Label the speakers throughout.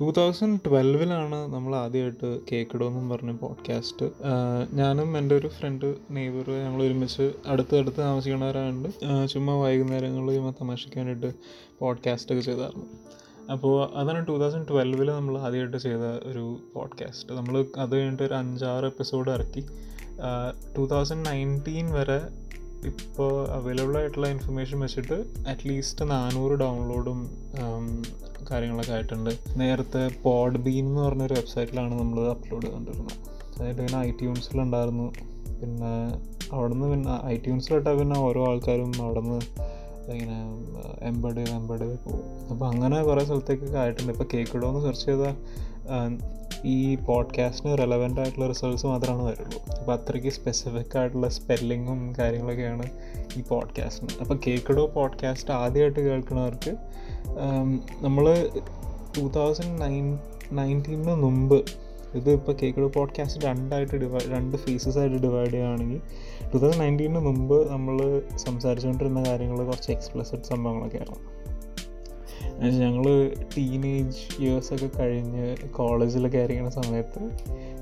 Speaker 1: Two thousand ട്വൽവിലാണ് നമ്മൾ ആദ്യമായിട്ട് കേക്കിടോ എന്നും പറഞ്ഞ പോഡ്കാസ്റ്റ് ഞാനും എന്റെ ഒരു ഫ്രണ്ട് നെയ്ബർ ഞങ്ങൾ ഒരുമിച്ച് അടുത്ത് അടുത്ത് താമസിക്കുന്നവരായുണ്ട് ചുമ്മാ വൈകുന്നേരങ്ങളിൽ ചുമ്മാ തമാശയ്ക്ക് വേണ്ടിയിട്ട് പോഡ്കാസ്റ്റൊക്കെ ചെയ്തായിരുന്നു. അപ്പോൾ അതാണ് ടൂ തൗസൻഡ് ട്വൽവിൽ നമ്മൾ ആദ്യമായിട്ട് ചെയ്ത ഒരു പോഡ്കാസ്റ്റ് നമ്മൾ അത് കഴിഞ്ഞിട്ട് ഒരു അഞ്ചാറ് എപ്പിസോഡ് ഇറക്കി. ടൂ തൗസൻഡ് നയന്റീൻ വരെ ഇപ്പോൾ അവൈലബിൾ ആയിട്ടുള്ള ഇൻഫർമേഷൻ വെച്ചിട്ട് അറ്റ്ലീസ്റ്റ് നാനൂറ് ഡൗൺലോഡും കാര്യങ്ങളൊക്കെ ആയിട്ടുണ്ട്. നേരത്തെ പോഡ് ബീൻ എന്ന് പറഞ്ഞൊരു വെബ്സൈറ്റിലാണ് നമ്മൾ അപ്ലോഡ് ചെയ്തുകൊണ്ടിരുന്നത് അതായത് പിന്നെ ഐ ട്യൂൺസിലുണ്ടായിരുന്നു പിന്നെ അവിടെ നിന്ന് പിന്നെ ഐ ട്യൂൺസിലിട്ടാൽ പിന്നെ ഓരോ ആൾക്കാരും അവിടെ നിന്ന് ഇങ്ങനെ എംബഡ് എംബഡ് പോകും. അപ്പോൾ അങ്ങനെ കുറേ സ്ഥലത്തേക്കൊക്കെ ആയിട്ടുണ്ട്. ഇപ്പോൾ കേക്കിടോ എന്ന് സെർച്ച് ചെയ്താൽ ഈ പോഡ്കാസ്റ്റിന് റെലവന്റ് ആയിട്ടുള്ള റിസൾട്ട്സ് മാത്രമാണ് വരുള്ളൂ. അപ്പോൾ അത്രയ്ക്ക് സ്പെസിഫിക് ആയിട്ടുള്ള സ്പെല്ലിങ്ങും കാര്യങ്ങളൊക്കെയാണ് ഈ പോഡ്കാസ്റ്റിന് അപ്പോൾ കേക്കഡോ പോഡ്കാസ്റ്റ് ആദ്യമായിട്ട് കേൾക്കുന്നവർക്ക് നമ്മൾ ടൂ തൗസൻഡ് നയൻ നയന്റീനിന് മുമ്പ് ഇത് ഇപ്പോൾ പോഡ്കാസ്റ്റ് രണ്ടായിട്ട് ഡിവൈഡ് രണ്ട് ഫേസസ് ആയിട്ട് ഡിവൈഡ് ചെയ്യുകയാണെങ്കിൽ ടു തൗസൻഡ് നയന്റീനിന് മുമ്പ് നമ്മൾ സംസാരിച്ചുകൊണ്ടിരുന്ന കാര്യങ്ങൾ കുറച്ച് എക്സ്പ്ലസിറ്റ് സംഭവങ്ങളൊക്കെയാണ് ഞങ്ങൾ ടീനേജ് ഇയേഴ്സൊക്കെ കഴിഞ്ഞ് കോളേജിലൊക്കെ ആയിരിക്കുന്ന സമയത്ത്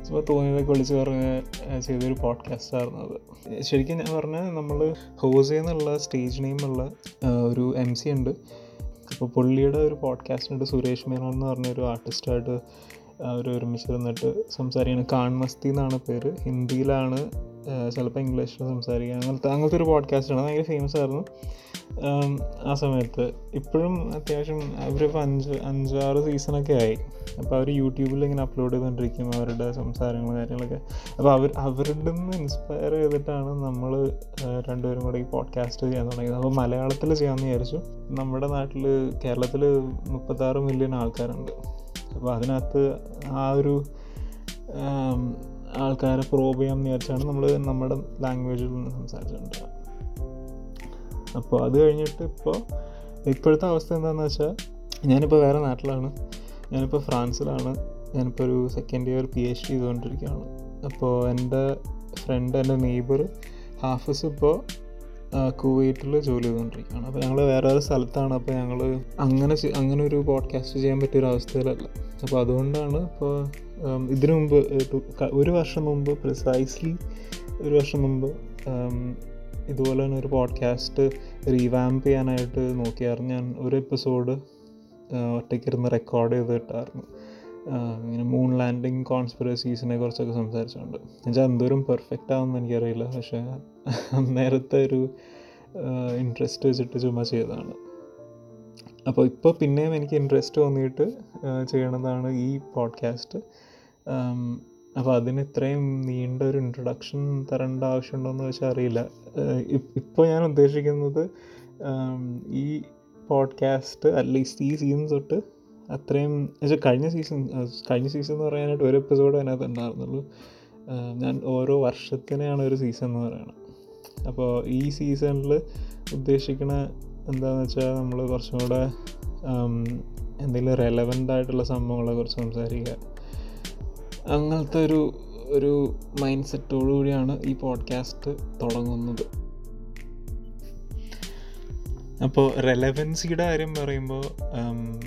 Speaker 1: ഇപ്പോൾ തോന്നിയതൊക്കെ വിളിച്ച് പറഞ്ഞ് ചെയ്തൊരു പോഡ്കാസ്റ്റ് ആയിരുന്നു അത്. ശരിക്കും ഞാൻ പറഞ്ഞാൽ നമ്മൾ ഹോസ് എന്നുള്ള സ്റ്റേജ് നെയിമുള്ള ഒരു എം സി ഉണ്ട്. അപ്പോൾ പുള്ളിയുടെ ഒരു പോഡ്കാസ്റ്റ് ഉണ്ട് സുരേഷ് മേനോൻ എന്ന് പറഞ്ഞൊരു ആർട്ടിസ്റ്റായിട്ട് അവർ ഒരുമിച്ച് ഇരുന്നിട്ട് സംസാരിക്കുന്നത് കാൺമസ്തി എന്നാണ് പേര്. ഹിന്ദിയിലാണ് ചിലപ്പോൾ ഇംഗ്ലീഷിൽ സംസാരിക്കുക. അങ്ങനത്തെ അങ്ങനത്തെ ഒരു പോഡ്കാസ്റ്റാണ് ഭയങ്കര ഫേമസ് ആയിരുന്നു. ആ സമയത്ത്. ഇപ്പോഴും അത്യാവശ്യം അവരിപ്പോൾ അഞ്ച് അഞ്ചാറ് സീസണൊക്കെ ആയി. അപ്പോൾ അവർ യൂട്യൂബിൽ ഇങ്ങനെ അപ്ലോഡ് ചെയ്തുകൊണ്ടിരിക്കും അവരുടെ സംസാരങ്ങളും കാര്യങ്ങളൊക്കെ. അപ്പോൾ അവർ അവരുടെ നിന്ന് ഇൻസ്പയർ ചെയ്തിട്ടാണ് നമ്മൾ രണ്ടുപേരും കൂടെ ഈ പോഡ്കാസ്റ്റ് ചെയ്യാൻ തുടങ്ങിയത്. അപ്പോൾ മലയാളത്തിൽ ചെയ്യാമെന്ന് വിചാരിച്ചു. നമ്മുടെ നാട്ടിൽ കേരളത്തിൽ മുപ്പത്താറ് മില്യൺ ആൾക്കാരുണ്ട്. അപ്പോൾ അതിനകത്ത് ആ ഒരു ആൾക്കാരെ പ്രോബ് ചെയ്യാമെന്ന് വിചാരിച്ചാണ് നമ്മൾ നമ്മുടെ ലാംഗ്വേജിൽ നിന്ന് സംസാരിച്ചിട്ടുണ്ട് അപ്പോൾ അത് കഴിഞ്ഞിട്ട് ഇപ്പോൾ ഇപ്പോഴത്തെ അവസ്ഥ എന്താണെന്ന് വെച്ചാൽ ഞാനിപ്പോൾ വേറെ നാട്ടിലാണ്. ഞാനിപ്പോൾ ഫ്രാൻസിലാണ്. ഞാനിപ്പോൾ ഒരു second year P H D ചെയ്തുകൊണ്ടിരിക്കുകയാണ്. അപ്പോൾ എന്റെ ഫ്രണ്ട് എന്റെ നെയ്ബർ ഹാഫിസ് ഇപ്പോൾ കുവൈറ്റിൽ ജോലി ചെയ്തുകൊണ്ടിരിക്കുകയാണ് അപ്പോൾ ഞങ്ങൾ വേറെ ഒരു സ്ഥലത്താണ്. അപ്പോൾ ഞങ്ങൾ അങ്ങനെ അങ്ങനെ ഒരു പോഡ്കാസ്റ്റ് ചെയ്യാൻ പറ്റിയ ഒരു അവസ്ഥയിലല്ല. അപ്പോൾ അതുകൊണ്ടാണ് ഇപ്പോൾ ഇതിനു മുമ്പ് ഒരു വർഷം മുമ്പ് പ്രിസൈസ്ലി ഒരു വർഷം മുമ്പ് ഇതുപോലെ തന്നെ ഒരു പോഡ്കാസ്റ്റ് റീവാമ്പ് ചെയ്യാനായിട്ട് നോക്കിയായിരുന്നു. ഞാൻ ഒരു എപ്പിസോഡ് ഒറ്റയ്ക്കിരുന്ന് റെക്കോർഡ് ചെയ്തിട്ടായിരുന്നു. ഇങ്ങനെ മൂൺ ലാൻഡിങ് കോൺസ്പിറസീസിനെ കുറിച്ചൊക്കെ സംസാരിച്ചുകൊണ്ട് എന്നുവെച്ചാൽ എന്തോരം പെർഫെക്റ്റ് ആവുമെന്ന് എനിക്കറിയില്ല. പക്ഷേ നേരത്തെ ഒരു ഇൻട്രസ്റ്റ് വെച്ചിട്ട് ചുമ്മാ ചെയ്തതാണ്. അപ്പോൾ ഇപ്പോൾ പിന്നെയും എനിക്ക് ഇൻട്രസ്റ്റ് തോന്നിയിട്ട് ചെയ്യണതാണ് ഈ പോഡ്കാസ്റ്റ് അപ്പോൾ അതിന് ഇത്രയും നീണ്ട ഒരു ഇൻട്രൊഡക്ഷൻ തരേണ്ട ആവശ്യമുണ്ടോ എന്ന് വെച്ചാൽ അറിയില്ല ഇപ്പോൾ ഞാൻ ഉദ്ദേശിക്കുന്നത് ഈ പോഡ്കാസ്റ്റ് അറ്റ്ലീസ്റ്റ് ഈ സീസൺ തൊട്ട് അത്രയും വെച്ചാൽ കഴിഞ്ഞ സീസൺ കഴിഞ്ഞ സീസൺ എന്ന് പറയാനായിട്ട് ഒരു എപ്പിസോഡ് അതിനകത്ത് ഉണ്ടായിരുന്നുള്ളൂ. ഞാൻ ഓരോ വർഷത്തിനെയാണ് ഒരു സീസൺ എന്ന് പറയുന്നത് അപ്പോൾ ഈ സീസണിൽ ഉദ്ദേശിക്കുന്ന എന്താണെന്ന് വെച്ചാൽ നമ്മൾ കുറച്ചും കൂടെ എന്തെങ്കിലും റെലവന്റ് ആയിട്ടുള്ള സംഭവങ്ങളെ കുറിച്ച് സംസാരിക്കുക അങ്ങനത്തെ ഒരു ഒരു മൈൻഡ് സെറ്റോടു കൂടിയാണ് ഈ പോഡ്കാസ്റ്റ് തുടങ്ങുന്നത്. അപ്പോൾ റെലവൻസിയുടെ കാര്യം പറയുമ്പോൾ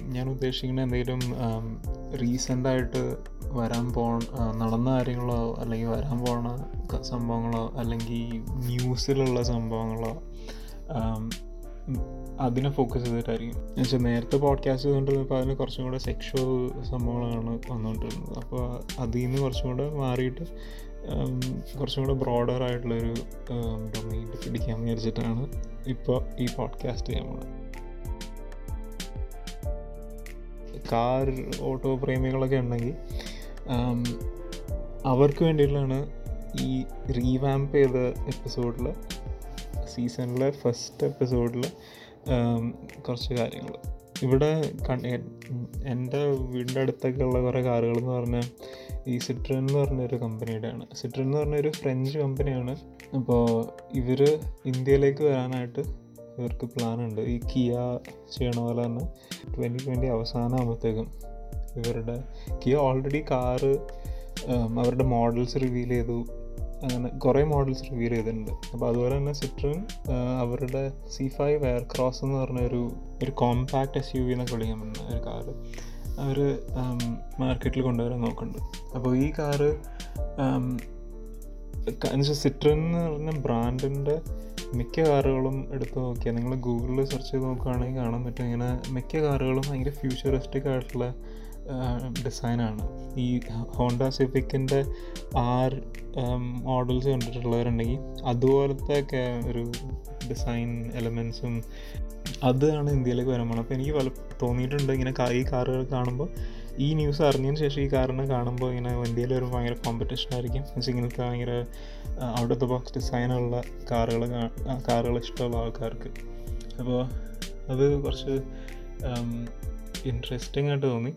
Speaker 1: ഞാൻ ഉദ്ദേശിക്കുന്ന എന്തെങ്കിലും റീസെന്റായിട്ട് വരാൻ പോ നടന്ന കാര്യങ്ങളോ അല്ലെങ്കിൽ വരാൻ പോണ സംഭവങ്ങളോ അല്ലെങ്കിൽ ന്യൂസിലുള്ള സംഭവങ്ങളോ അതിനെ ഫോക്കസ് ചെയ്തിട്ടായിരിക്കും. എന്നുവെച്ചാൽ നേരത്തെ പോഡ്കാസ്റ്റ് ചെയ്തുകൊണ്ടിരുന്നപ്പോൾ അതിന് കുറച്ചും കൂടെ സെക്ഷൽ സംഭവങ്ങളാണ് വന്നുകൊണ്ടിരുന്നത്. അപ്പോൾ അതിൽ നിന്ന് കുറച്ചും കൂടെ മാറിയിട്ട് കുറച്ചും കൂടെ ബ്രോഡർ ആയിട്ടുള്ളൊരു ഡൊമൈൻ പിടിക്കാൻ വിചാരിച്ചിട്ടാണ് ഇപ്പോൾ ഈ പോഡ്കാസ്റ്റ് ചെയ്യാൻ പോകുന്നത് കാർ ഓട്ടോ പ്രേമികളൊക്കെ ഉണ്ടെങ്കിൽ അവർക്ക് വേണ്ടിയിട്ടുള്ളതാണ് ഈ റീവാമ്പ് ചെയ്ത എപ്പിസോഡിൽ സീസണിലെ ഫസ്റ്റ് എപ്പിസോഡിൽ കുറച്ച് കാര്യങ്ങൾ ഇവിടെ എന്റെ വീടിന്റെ അടുത്തൊക്കെ ഉള്ള കുറേ കാറുകൾ എന്ന് പറഞ്ഞാൽ ഈ സിട്രൻ എന്ന് പറഞ്ഞൊരു കമ്പനിയുടെയാണ്. സിട്രൻ എന്ന് പറഞ്ഞൊരു ഫ്രഞ്ച് കമ്പനിയാണ് അപ്പോൾ ഇവർ ഇന്ത്യയിലേക്ക് വരാനായിട്ട് ഇവർക്ക് പ്ലാൻ ഉണ്ട്. ഈ കിയ ചെയ്യണ പോലെ തന്നെ ട്വന്റി ട്വന്റി അവസാനമാകുമ്പോഴത്തേക്കും ഇവരുടെ കിയ ഓൾറെഡി കാറ് അവരുടെ മോഡൽസ് റിവീൽ ചെയ്തു. അങ്ങനെ കുറേ മോഡൽസ് റിവീൽ ചെയ്തിട്ടുണ്ട്. അപ്പോൾ അതുപോലെ തന്നെ സിട്രൻ അവരുടെ സി ഫൈവ് എയർ ക്രോസ് എന്ന് പറഞ്ഞ ഒരു ഒരു കോമ്പാക്ട് എസ് യു വി എന്നൊക്കെ വിളിക്കാൻ പറ്റുന്ന ഒരു കാറ് അവർ മാർക്കറ്റിൽ കൊണ്ടുവരാൻ നോക്കുന്നുണ്ട്. അപ്പോൾ ഈ കാറ് എന്നുവെച്ചാൽ സിട്രൻ എന്ന് പറഞ്ഞ ബ്രാൻഡിന്റെ മിക്ക കാറുകളും എടുത്ത് നോക്കിയാൽ നിങ്ങൾ ഗൂഗിളിൽ സെർച്ച് ചെയ്ത് നോക്കുകയാണെങ്കിൽ കാണാൻ പറ്റും. ഇങ്ങനെ മിക്ക കാറുകളും ഭയങ്കര ഫ്യൂച്ചറിസ്റ്റിക് ആയിട്ടുള്ള ഡിസൈനാണ് ഈ ഹോണ്ട സിഫിക്കിന്റെ ആർ മോഡൽസ് കണ്ടിട്ടുള്ളവരുണ്ടെങ്കിൽ അതുപോലത്തെ ഒരു ഡിസൈൻ എലമെൻസും അതാണ് ഇന്ത്യയിലേക്ക് പോകുന്നത് അപ്പോൾ എനിക്ക് പല തോന്നിയിട്ടുണ്ട് ഇങ്ങനെ ഈ കാറുകൾ കാണുമ്പോൾ. ഈ ന്യൂസ് അറിഞ്ഞതിന് ശേഷം ഈ കാറിനെ കാണുമ്പോൾ ഇങ്ങനെ ഇന്ത്യയിൽ ഒരു ഭയങ്കര കോമ്പറ്റീഷൻ ആയിരിക്കും. പക്ഷേ ഇങ്ങനത്തെ ഭയങ്കര ഔട്ട് ഓഫ് ദ ബോക്സ് ഡിസൈനുള്ള കാറുകൾ കാറുകൾ ഇഷ്ടമുള്ള ആൾക്കാർക്ക്. അപ്പോൾ അത് കുറച്ച് ഇൻട്രസ്റ്റിംഗ് ആയിട്ട് തോന്നി.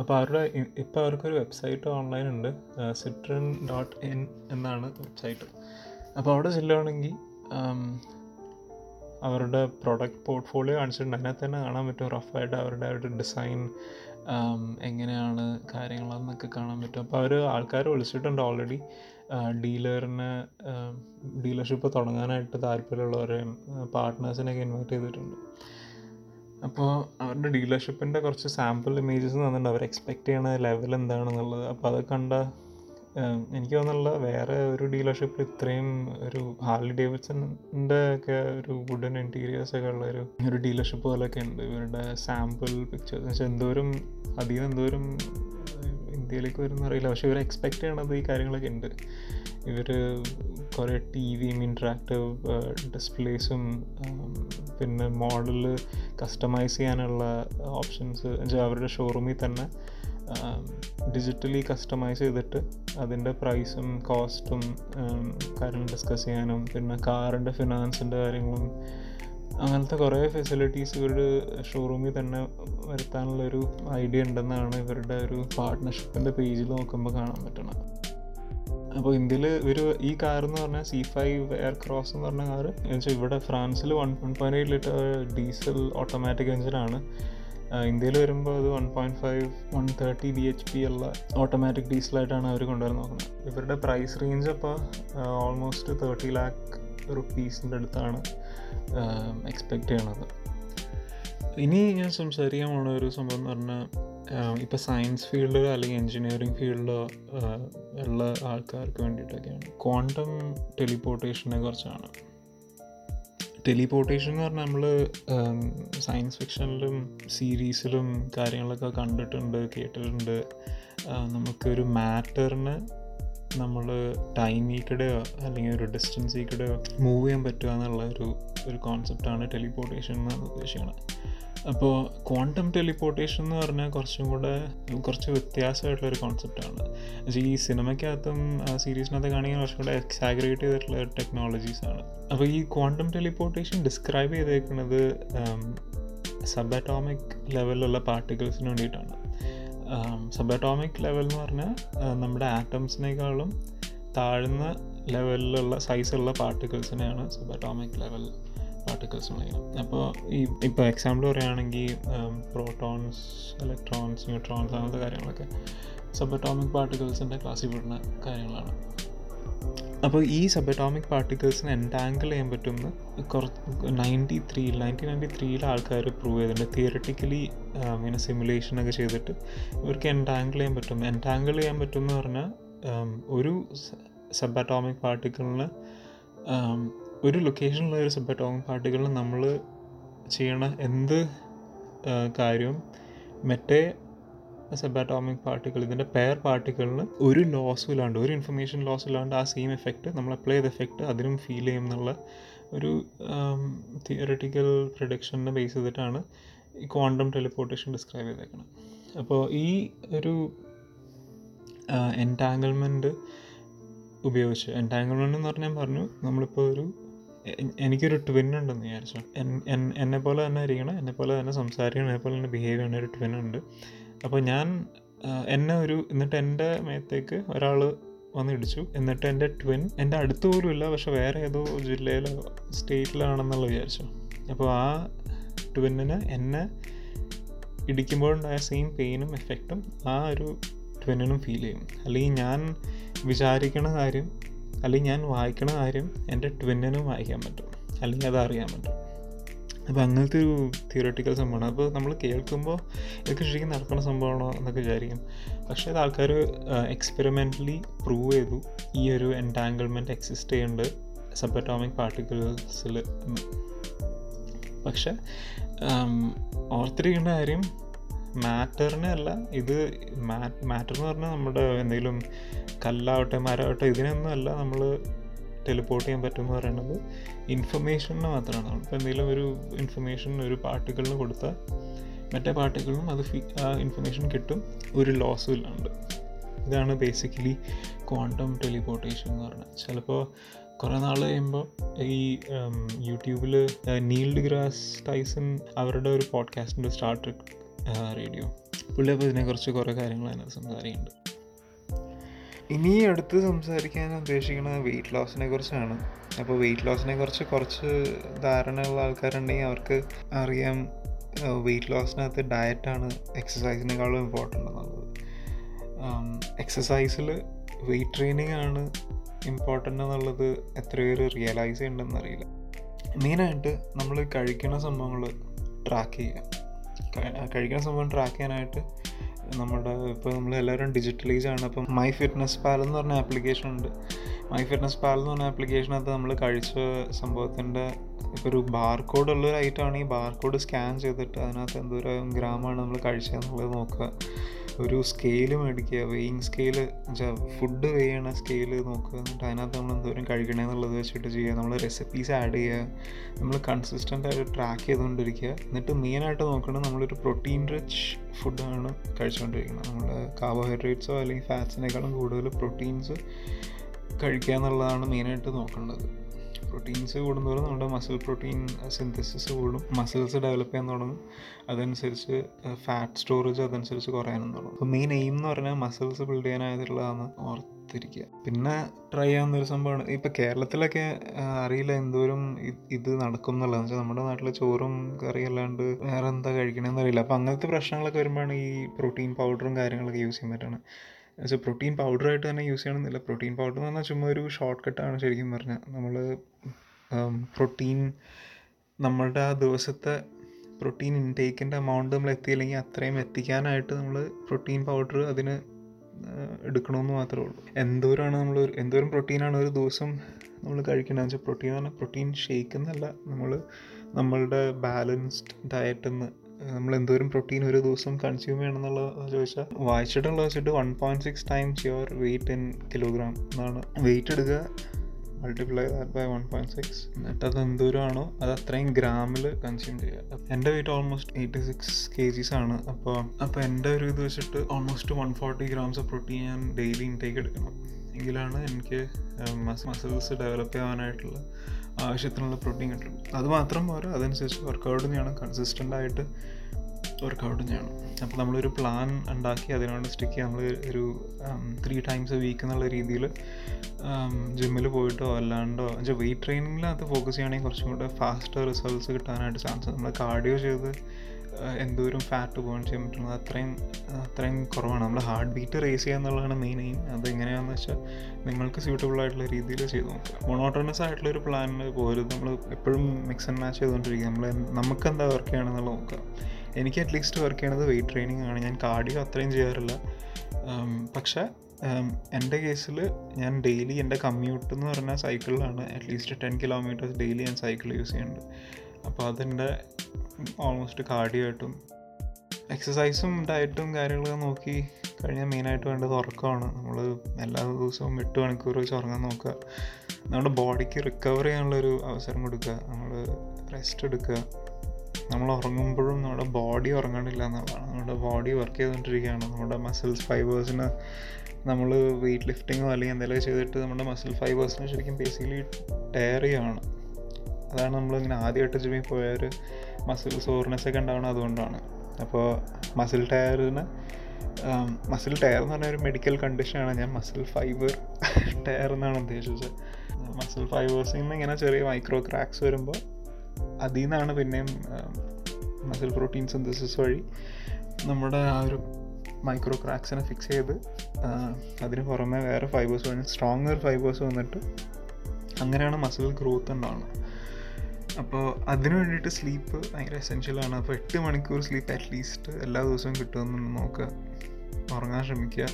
Speaker 1: അപ്പോൾ അവരുടെ ഇപ്പോൾ അവർക്കൊരു വെബ്സൈറ്റ് ഓൺലൈൻ ഉണ്ട് സിട്രൻ ഡോട്ട് ഇൻ എന്നാണ് വെബ്സൈറ്റ് അപ്പോൾ അവിടെ ചെല്ലുകയാണെങ്കിൽ അവരുടെ പ്രൊഡക്റ്റ് പോർട്ട്ഫോളിയോ കാണിച്ചിട്ടുണ്ട്. അതിനകത്ത് തന്നെ കാണാൻ പറ്റും റഫായിട്ട് അവരുടെ ഒരു ഡിസൈൻ എങ്ങനെയാണ് കാര്യങ്ങളെന്നൊക്കെ കാണാൻ പറ്റും. അപ്പോൾ അവർ ആൾക്കാർ വിളിച്ചിട്ടുണ്ട് ഓൾറെഡി ഡീലറിന് ഡീലർഷിപ്പ് തുടങ്ങാനായിട്ട് താല്പര്യമുള്ളവരെയും പാർട്ട്നേഴ്സിനെയൊക്കെ ഇൻവൈറ്റ് ചെയ്തിട്ടുണ്ട്. അപ്പോൾ അവരുടെ ഡീലർഷിപ്പിന്റെ കുറച്ച് സാമ്പിൾ ഇമേജസ് തന്നിട്ടുണ്ട്. അവർ എക്സ്പെക്ട് ചെയ്യണ ലെവൽ എന്താണെന്നുള്ളത്. അപ്പോൾ അത് കണ്ട എനിക്ക് തോന്നുന്നുള്ള വേറെ ഒരു ഡീലർഷിപ്പിൽ ഇത്രയും ഒരു ഹാർലി ഡേവിഡ്സണിന്റെ ഒക്കെ ഒരു വുഡൻ ഇന്റീരിയേഴ്സ് ഒക്കെ ഉള്ള ഒരു ഒരു ഡീലർഷിപ്പ് പോലെയൊക്കെ ഉണ്ട്. ഇവരുടെ സാമ്പിൾ പിക്ചേഴ്സ് എന്ന് വെച്ചാൽ എന്തോരം അധികം എന്തോരം ഇന്ത്യയിലേക്ക് വരുന്ന അറിയില്ല. പക്ഷെ ഇവർ എക്സ്പെക്ട് ചെയ്യണത് ഈ കാര്യങ്ങളൊക്കെ ഉണ്ട്. ഇവർ കുറേ ടി വിയും ഇൻട്രാക്റ്റീവ് ഡിസ്പ്ലേസും പിന്നെ മോഡൽ കസ്റ്റമൈസ് ചെയ്യാനുള്ള ഓപ്ഷൻസ് അവരുടെ ഷോറൂമിൽ തന്നെ ഡിജിറ്റലി കസ്റ്റമൈസ് ചെയ്തിട്ട് അതിന്റെ പ്രൈസും കോസ്റ്റും കാര്യങ്ങൾ ഡിസ്കസ് ചെയ്യാനും പിന്നെ കാറിന്റെ ഫിനാൻസിന്റെ കാര്യങ്ങളും അങ്ങനത്തെ കുറേ ഫെസിലിറ്റീസ് ഇവരുടെ ഷോറൂമിൽ തന്നെ വരുത്താനുള്ളൊരു ഐഡിയ ഉണ്ടെന്നാണ് ഇവരുടെ ഒരു പാർട്ട്ണർഷിപ്പിന്റെ പേജിൽ നോക്കുമ്പോൾ കാണാൻ പറ്റണം അപ്പോൾ ഇന്ത്യയിൽ ഒരു ഈ കാർ എന്ന് പറഞ്ഞാൽ സി ഫൈവ് എയർ ക്രോസ് എന്ന് പറഞ്ഞ കാർ എന്നുവെച്ചാൽ ഇവിടെ ഫ്രാൻസിൽ one one point eight litre diesel automatic എഞ്ചിനാണ് ഇന്ത്യയിൽ വരുമ്പോൾ അത് one point five one thirty B H P ഉള്ള ഓട്ടോമാറ്റിക് ഡീസലായിട്ടാണ് അവർ കൊണ്ടുവരാൻ നോക്കുന്നത്. ഇവരുടെ പ്രൈസ് റേഞ്ച് അപ്പോൾ ഓൾമോസ്റ്റ് തേർട്ടി ലാക്ക് റുപ്പീസിന്റെ അടുത്താണ് എക്സ്പെക്റ്റ് ചെയ്യണത്. ഇനി ഞാൻ സംസാരിക്കാൻ പോണ ഒരു സംഭവം എന്ന് പറഞ്ഞാൽ ഇപ്പോൾ സയൻസ് ഫീൽഡിലോ അല്ലെങ്കിൽ എൻജിനീയറിംഗ് ഫീൽഡിലോ ഉള്ള ആൾക്കാർക്ക് വേണ്ടിയിട്ടൊക്കെയാണ്. ക്വാണ്ടം ടെലിപ്പോർട്ടേഷനെ കുറിച്ചാണ്. ടെലിപ്പോർട്ടേഷൻ എന്ന് പറഞ്ഞാൽ നമ്മൾ സയൻസ് ഫിക്ഷനിലും സീരീസിലും കാര്യങ്ങളൊക്കെ കണ്ടിട്ടുണ്ട് കേട്ടിട്ടുണ്ട്. നമുക്കൊരു മാറ്ററിന് നമ്മൾ ടൈമിൽ അല്ലെങ്കിൽ ഒരു ഡിസ്റ്റൻസിൽ മൂവ് ചെയ്യാൻ പറ്റുക എന്നുള്ള ഒരു ഒരു കോൺസെപ്റ്റാണ് ടെലിപ്പോർട്ടേഷൻ എന്ന് ഉദ്ദേശിക്കുന്നത് അപ്പോൾ ക്വാണ്ടം ടെലിപ്പോർട്ടേഷൻ എന്ന് പറഞ്ഞാൽ കുറച്ചും കൂടെ കുറച്ച് വ്യത്യാസമായിട്ടുള്ള ഒരു കോൺസെപ്റ്റാണ് ഈ സിനിമയ്ക്കകത്തും സീരീസിനകത്ത് കാണിക്കാൻ കുറച്ചും കൂടെ എക്സാഗ്രേറ്റ് ചെയ്തിട്ടുള്ള ടെക്നോളജീസാണ് അപ്പോൾ ഈ ക്വാണ്ടം ടെലിപ്പോർട്ടേഷൻ ഡിസ്ക്രൈബ് ചെയ്തേക്കുന്നത് സബ് അറ്റോമിക് ലെവലിലുള്ള പാർട്ടിക്കിൾസിന് വേണ്ടിയിട്ടാണ്. സബ് അറ്റോമിക് ലെവൽ എന്ന് പറഞ്ഞാൽ നമ്മുടെ ആറ്റംസിനേക്കാളും താഴ്ന്ന ലെവലിലുള്ള സൈസുള്ള പാർട്ടിക്കിൾസിനെയാണ് സബ് അറ്റോമിക് ലെവൽ പാർട്ടിക്കിൾസ് എന്ന് പറയുന്നത് അപ്പോൾ ഈ ഇപ്പോൾ എക്സാമ്പിൾ പറയുകയാണെങ്കിൽ പ്രോട്ടോൺസ് ഇലക്ട്രോൺസ് ന്യൂട്രോൺസ് അങ്ങനത്തെ കാര്യങ്ങളൊക്കെ സബ് അറ്റോമിക് പാർട്ടിക്കിൾസിന്റെ ക്ലാസ്സിൽ പെടുന്ന കാര്യങ്ങളാണ്. അപ്പോൾ ഈ സബ് അറ്റോമിക് പാർട്ടിക്കിൾസിനെ എൻടാങ്കിൾ ചെയ്യാൻ പറ്റുമെന്ന് കുറച്ച് നയന്റി ത്രീയിൽ നയന്റീൻ നയന്റി ത്രീയിൽ ആൾക്കാർ പ്രൂവ് ചെയ്തിട്ടുണ്ട്. തിയററ്റിക്കലി ഇങ്ങനെ സിമുലേഷനൊക്കെ ചെയ്തിട്ട് ഇവർക്ക് എൻടാങ്കിൾ ചെയ്യാൻ പറ്റും. എൻടാങ്കിൾ ചെയ്യാൻ പറ്റുമെന്ന് പറഞ്ഞാൽ ഒരു സബ് അറ്റോമിക് പാർട്ടിക്കിളിന് ഒരു ലൊക്കേഷനിലുള്ള ഒരു സബ് അറ്റോമിക് പാർട്ടിക്കിളിന് നമ്മൾ ചെയ്യണ എന്ത് കാര്യവും മറ്റേ സബ് അറ്റോമിക് പാർട്ടിക്കിൾ ഇതിന്റെ പെയർ പാർട്ടിക്കിളിന് ഒരു ലോസും ഇല്ലാണ്ട് ഒരു ഇൻഫർമേഷൻ ലോസ് ഇല്ലാണ്ട് ആ സെയിം എഫക്റ്റ് നമ്മൾ അപ്ലൈ ചെയ്ത എഫക്റ്റ് അതിനും ഫീൽ ചെയ്യും എന്നുള്ള ഒരു തിയററ്റിക്കൽ പ്രൊഡിക്ഷനെ ബേസ് ചെയ്തിട്ടാണ് ഈ ക്വാണ്ടം ടെലിപ്പോർട്ടേഷൻ ഡിസ്ക്രൈബ് ചെയ്തേക്കുന്നത് അപ്പോൾ ഈ ഒരു എന്റാങ്കിൾമെന്റ് ഉപയോഗിച്ച് എന്റാങ്കിൾമെന്റ് എന്ന് പറഞ്ഞാൽ പറഞ്ഞു നമ്മളിപ്പോൾ ഒരു എനിക്കൊരു ട്വിൻ ഉണ്ടെന്ന് വിചാരിച്ചു എന്നെ പോലെ തന്നെ ഇരിക്കണം എന്നെ പോലെ തന്നെ സംസാരിക്കണം എന്നെ പോലെ തന്നെ ബിഹേവ് ചെയ്യണ ഒരു ട്വിൻ ഉണ്ട് അപ്പോൾ ഞാൻ എന്നെ ഒരു എന്നിട്ട് എന്റെ മേത്തേക്ക് ഒരാൾ വന്ന് ഇടിച്ചു. എന്നിട്ട് എന്റെ ട്വിൻ എന്റെ അടുത്ത് പോലും ഇല്ല പക്ഷെ വേറെ ഏതോ ജില്ലയിലോ സ്റ്റേറ്റിലാണെന്നുള്ള വിചാരിച്ചു. അപ്പോൾ ആ ട്വിന്നിന് എന്നെ ഇടിക്കുമ്പോഴുണ്ടായ സെയിം പെയിനും എഫക്റ്റും ആ ഒരു ട്വിന്നിനും ഫീൽ ചെയ്യും. അല്ലെങ്കിൽ ഞാൻ വിചാരിക്കണ കാര്യം അല്ലെങ്കിൽ ഞാൻ വായിക്കണ കാര്യം എന്റെ ട്വിന്നിനും വായിക്കാൻ പറ്റും. അല്ലെങ്കിൽ അത് അറിയാൻ പറ്റും. അപ്പോൾ അങ്ങനത്തെ ഒരു തിയറട്ടിക്കൽ സംഭവമാണ്. അപ്പോൾ നമ്മൾ കേൾക്കുമ്പോൾ ഇതൊക്കെ ശരിക്കും നടക്കുന്ന സംഭവമാണോ എന്നൊക്കെ വിചാരിക്കും. പക്ഷേ അത് ആൾക്കാർ എക്സ്പെരിമെന്റലി പ്രൂവ് ചെയ്തു. ഈ ഒരു എന്റാങ്കിൾമെന്റ് എക്സിസ്റ്റ് ചെയ്യുന്നുണ്ട് സബ് പാർട്ടിക്കിൾസിൽ പക്ഷേ ഓർത്തിരിക്കേണ്ട കാര്യം മാറ്ററിനെ അല്ല ഇത് മാറ്റർ എന്ന് പറഞ്ഞാൽ നമ്മുടെ എന്തെങ്കിലും കല്ലാവട്ടെ മരമാവട്ടെ ഇതിനൊന്നും അല്ല നമ്മൾ ടെലിപ്പോർട്ട് ചെയ്യാൻ പറ്റുമെന്ന് പറയുന്നത് ഇൻഫർമേഷന് മാത്രമാണ്. നമ്മളിപ്പോൾ എന്തെങ്കിലും ഒരു ഇൻഫർമേഷൻ ഒരു പാർട്ടിക്കിളിന് കൊടുത്താൽ മറ്റേ പാർട്ടിക്കിളിനും അത് ഇൻഫർമേഷൻ കിട്ടും ഒരു ലോസും ഇല്ലാണ്ട്. ഇതാണ് ബേസിക്കലി ക്വാണ്ടം ടെലിപ്പോർട്ടേഷൻ എന്ന് പറഞ്ഞാൽ ചിലപ്പോൾ കുറേ നാൾ കഴിയുമ്പോൾ ഈ യൂട്യൂബിൽ നീൽഡ് ഗ്രാസ് ടൈസൺ അവരുടെ ഒരു പോഡ്കാസ്റ്റിന്റെ സ്റ്റാർട്ട് റേഡിയോ പുള്ളി അപ്പോൾ ഇതിനെക്കുറിച്ച് കുറേ കാര്യങ്ങൾ അതിനകത്ത് സംസാരിക്കുന്നുണ്ട്. ഇനി അടുത്ത് സംസാരിക്കാൻ ഉദ്ദേശിക്കുന്നത് വെയിറ്റ് ലോസിനെ കുറിച്ചാണ്. അപ്പോൾ വെയിറ്റ് ലോസിനെ കുറിച്ച് കുറച്ച് ധാരണയുള്ള ആൾക്കാരുണ്ടെങ്കിൽ അവർക്ക് അറിയാം വെയിറ്റ് ലോസിനകത്ത് ഡയറ്റാണ് എക്സസൈസിനേക്കാളും ഇമ്പോർട്ടന്റ് എന്നുള്ളത്. എക്സസൈസിൽ വെയിറ്റ് ട്രെയിനിങ് ആണ് ഇമ്പോർട്ടന്റ് എന്നുള്ളത് എത്ര പേര് റിയലൈസ് ചെയ്യണ്ടെന്നറിയില്ല മെയിനായിട്ട് നമ്മൾ കഴിക്കുന്ന സംഭവങ്ങൾ ട്രാക്ക് ചെയ്യുക. കഴിക്കുന്ന സംഭവം ട്രാക്ക് ചെയ്യാനായിട്ട് നമ്മുടെ ഇപ്പോൾ നമ്മൾ എല്ലാവരും ഡിജിറ്റലൈസ് ആണ്. അപ്പം മൈ ഫിറ്റ്നസ് പാൽ എന്ന് പറഞ്ഞ ആപ്ലിക്കേഷൻ ഉണ്ട്. മൈ ഫിറ്റ്നസ് പാൽ എന്ന് പറഞ്ഞ ആപ്ലിക്കേഷനകത്ത് നമ്മൾ കഴിച്ച സംഭവത്തിന്റെ ഇപ്പോൾ ഒരു ബാർ കോഡ് ഉള്ള ഒരു ഐറ്റം ആണെങ്കിൽ ബാർ കോഡ് സ്കാൻ ചെയ്തിട്ട് അതിനകത്ത് എന്തോരം ഗ്രാമാണ് നമ്മൾ കഴിച്ചതെന്നുള്ളത് നോക്കുക. ഒരു സ്കെയിൽ മേടിക്കുക വെയിങ് സ്കെയിൽ ഫുഡ് വെയ്യണ സ്കെയിൽ നോക്കുക. എന്നിട്ട് അതിനകത്ത് നമ്മൾ എന്തോരം കഴിക്കണേ എന്നുള്ളത് വെച്ചിട്ട് ചെയ്യുക. നമ്മൾ റെസിപ്പീസ് ആഡ് ചെയ്യുക. നമ്മൾ കൺസിസ്റ്റന്റ് ആയിട്ട് ട്രാക്ക് ചെയ്തുകൊണ്ടിരിക്കുക. എന്നിട്ട് മെയിനായിട്ട് നോക്കണം നമ്മളൊരു പ്രോട്ടീൻ റിച്ച് ഫുഡാണ് കഴിച്ചുകൊണ്ടിരിക്കുന്നത്. നമ്മൾ കാർബോഹൈഡ്രേറ്റ്സോ അല്ലെങ്കിൽ ഫാറ്റ്സിനേക്കാളും കൂടുതൽ പ്രോട്ടീൻസ് കഴിക്കുക എന്നുള്ളതാണ് മെയിനായിട്ട് നോക്കേണ്ടത് പ്രോട്ടീൻസ് കൂടുന്നതോറും നമ്മുടെ മസിൽ പ്രോട്ടീൻ സിന്തസിസ് കൂടും. മസിൽസ് ഡെവലപ്പ് ചെയ്യാൻ തുടങ്ങും. അതനുസരിച്ച് ഫാറ്റ് സ്റ്റോറേജ് അതനുസരിച്ച് കുറയാനും തുടങ്ങും. അപ്പോൾ മെയിൻ എയിം എന്ന് പറഞ്ഞാൽ മസിൽസ് ബിൽഡ് ചെയ്യാനായിട്ടുള്ളതാണ് ഓർത്തിരിക്കുക. പിന്നെ ട്രൈ ചെയ്യാവുന്ന ഒരു സംഭവമാണ്. ഇപ്പോൾ കേരളത്തിലൊക്കെ അറിയില്ല എന്തോരം ഇത് നടക്കും എന്നുള്ളത്. വെച്ചാൽ നമ്മുടെ നാട്ടിൽ ചോറും കറി അല്ലാണ്ട് വേറെ എന്താ കഴിക്കണമെന്ന് അറിയില്ല. അപ്പോൾ അങ്ങനത്തെ പ്രശ്നങ്ങളൊക്കെ വരുമ്പോഴാണ് ഈ പ്രോട്ടീൻ പൗഡറും കാര്യങ്ങളൊക്കെ യൂസ് ചെയ്യാൻ പറ്റുന്നത്. എന്നുവെച്ചാൽ പ്രോട്ടീൻ പൗഡറായിട്ട് തന്നെ യൂസ് ചെയ്യണമെന്നില്ല. പ്രോട്ടീൻ പൗഡർ എന്ന് പറഞ്ഞാൽ ചുമ്മാ ഒരു ഷോർട്ട് കട്ടാണ് ശരിക്കും പറഞ്ഞാൽ നമ്മൾ പ്രോട്ടീൻ നമ്മളുടെ ആ ദിവസത്തെ പ്രോട്ടീൻ ഇൻടേക്കിന്റെ എമൗണ്ട് നമ്മൾ എത്തിയില്ലെങ്കിൽ അത്രയും എത്തിക്കാനായിട്ട് നമ്മൾ പ്രോട്ടീൻ പൗഡർ അതിന് എടുക്കണമെന്ന് മാത്രമേ ഉള്ളൂ. എന്തോരമാണ് നമ്മൾ എന്തോരം പ്രോട്ടീനാണ് ഒരു ദിവസം നമ്മൾ കഴിക്കേണ്ടതെന്ന് വെച്ചാൽ പ്രോട്ടീൻ എന്ന് പറഞ്ഞാൽ പ്രോട്ടീൻ ഷേക്ക് എന്നല്ല. നമ്മൾ നമ്മളുടെ ബാലൻസ്ഡ് ഡയറ്റ് എന്ന് നമ്മൾ എന്തോരം പ്രോട്ടീൻ ഒരു ദിവസം കൺസ്യൂം ചെയ്യണം എന്നുള്ള ചോദിച്ചാൽ വായിച്ചിട്ടുള്ള വെച്ചിട്ട് one point six times your weight in kilogram എന്നാണ്. വെയിറ്റ് എടുക്കുക multiply that by one point six എന്നിട്ട് അത് എന്തോരമാണോ അത് അത്രയും ഗ്രാമിൽ കൺസ്യൂം ചെയ്യുക. എന്റെ weight almost eighty six K Gs ആണ്. അപ്പോൾ അപ്പോൾ എന്റെ ഒരു ഇത് വെച്ചിട്ട് almost one forty grams of protein ഞാൻ ഡെയിലി ഇൻടേക്ക് എടുക്കണം. എങ്കിലാണ് എനിക്ക് മസിൽസ് ഡെവലപ്പ് ചെയ്യാനായിട്ടുള്ള ആവശ്യത്തിനുള്ള പ്രോട്ടീൻ കിട്ടും. അതുമാത്രം പോരാ അതനുസരിച്ച് വർക്കൗട്ട് ചെയ്യണം കൺസിസ്റ്റന്റ് ആയിട്ട് വർക്കൗട്ട് ചെയ്യണം അപ്പോൾ നമ്മളൊരു പ്ലാൻ ഉണ്ടാക്കി അതിനോട് സ്റ്റിക്ക് ചെയ്യുക നമ്മൾ ഒരു ത്രീ ടൈംസ് എ വീക്ക് എന്നുള്ള രീതിയിൽ ജിമ്മിൽ പോയിട്ടോ അല്ലാണ്ടോ വെച്ചാൽ വെയിറ്റ് ട്രെയിനിങ്ങിനകത്ത് ഫോക്കസ് ചെയ്യുകയാണെങ്കിൽ കുറച്ചും കൂടെ ഫാസ്റ്റ് റിസൾട്ട്സ് കിട്ടാനായിട്ട് ചാൻസ് നമ്മൾ കാർഡിയോ ചെയ്ത് എന്തോരം ഫാറ്റ് ബേൺ ചെയ്യാൻ പറ്റുന്നത് അത്രയും അത്രയും കുറവാണ്. നമ്മൾ ഹാർട്ട് ബീറ്റ് റേസ് ചെയ്യുക എന്നുള്ളതാണ് മെയിൻ എയിം അത് എങ്ങനെയാണെന്ന് വെച്ചാൽ നിങ്ങൾക്ക് സ്യൂട്ടബിൾ ആയിട്ടുള്ള രീതിയിൽ ചെയ്ത് നോക്കുക മൊണോട്ടോണസ് ആയിട്ടുള്ള ഒരു പ്ലാനിൽ പോലും നമ്മൾ എപ്പോഴും മിക്സ് ആൻഡ് മാച്ച് ചെയ്തുകൊണ്ടിരിക്കുക. നമ്മൾ നമുക്ക് എന്താ വർക്ക് ചെയ്യണമെന്നുള്ള നോക്കുക. എനിക്ക് അറ്റ്ലീസ്റ്റ് വർക്ക് ചെയ്യണത് വെയിറ്റ് ട്രെയിനിങ് ആണ്. ഞാൻ കാർഡിയോ അത്രയും ചെയ്യാറില്ല. പക്ഷേ എന്റെ കേസിൽ ഞാൻ ഡെയിലി എന്റെ കമ്മ്യൂട്ട് എന്ന് പറഞ്ഞാൽ സൈക്കിളിലാണ് at least ten kilometres daily ഞാൻ സൈക്കിൾ യൂസ് ചെയ്യുന്നുണ്ട്. അപ്പോൾ അതെന്റെ ഓൾമോസ്റ്റ് കാർഡിയോ ആയിട്ടും എക്സസൈസും ഡയറ്റും കാര്യങ്ങളൊക്കെ നോക്കി കഴിഞ്ഞാൽ മെയിനായിട്ട് വേണ്ടത് ഉറക്കമാണ്. നമ്മൾ എല്ലാ ദിവസവും എട്ട് മണിക്കൂർ വെച്ച് ഉറങ്ങാൻ നോക്കുക. നമ്മുടെ ബോഡിക്ക് റിക്കവർ ചെയ്യാനുള്ളൊരു അവസരം കൊടുക്കുക. നമ്മൾ റെസ്റ്റ് എടുക്കുക. നമ്മൾ ഉറങ്ങുമ്പോഴും നമ്മുടെ ബോഡി ഉറങ്ങണില്ല എന്നുള്ളതാണ്. നമ്മുടെ ബോഡി വർക്ക് ചെയ്തുകൊണ്ടിരിക്കുകയാണ്. നമ്മുടെ മസിൽസ് ഫൈബേഴ്സിന് നമ്മൾ വെയിറ്റ് ലിഫ്റ്റിങ്ങോ അല്ലെങ്കിൽ എന്തെങ്കിലും ചെയ്തിട്ട് നമ്മുടെ മസിൽ ഫൈബേഴ്സിനെ ശരിക്കും ബേസിക്കലി ടയർ ചെയ്യുകയാണ്. അതാണ് നമ്മളിങ്ങനെ ആദ്യമായിട്ട് ജിമ്മിൽ പോയാൽ മസിൽ സോർനെസ് ഒക്കെ ഉണ്ടാവണം അതുകൊണ്ടാണ്. അപ്പോൾ മസിൽ ടയറിന് മസിൽ ടയർ എന്ന് പറഞ്ഞ ഒരു മെഡിക്കൽ കണ്ടീഷനാണ് ഞാൻ മസിൽ ഫൈബർ ടയർ എന്നാണ് ഉദ്ദേശിച്ചത്. മസിൽ ഫൈബേഴ്സിൽ നിന്ന് ഇങ്ങനെ ചെറിയ മൈക്രോ ക്രാക്സ് വരുമ്പോൾ അതിൽ നിന്നാണ് പിന്നെയും മസിൽ പ്രോട്ടീൻ സിന്തസിസ് വഴി നമ്മുടെ ആ ഒരു മൈക്രോ ക്രാക്സിനെ ഫിക്സ് ചെയ്ത് അതിന് പുറമെ വേറെ ഫൈബേഴ്സ് വന്ന് സ്ട്രോങ്ങർ ഫൈബേഴ്സ് വന്നിട്ട് അങ്ങനെയാണ് മസിൽ ഗ്രോത്ത് ഉണ്ടാവുന്നത് അപ്പോൾ അതിനു വേണ്ടിയിട്ട് സ്ലീപ്പ് ഭയങ്കര എസെൻഷ്യലാണ് അപ്പോൾ എട്ട് മണിക്കൂർ സ്ലീപ്പ് അറ്റ്ലീസ്റ്റ് എല്ലാ ദിവസവും കിട്ടുമെന്ന് നോക്കുക. ഉറങ്ങാൻ ശ്രമിക്കുക.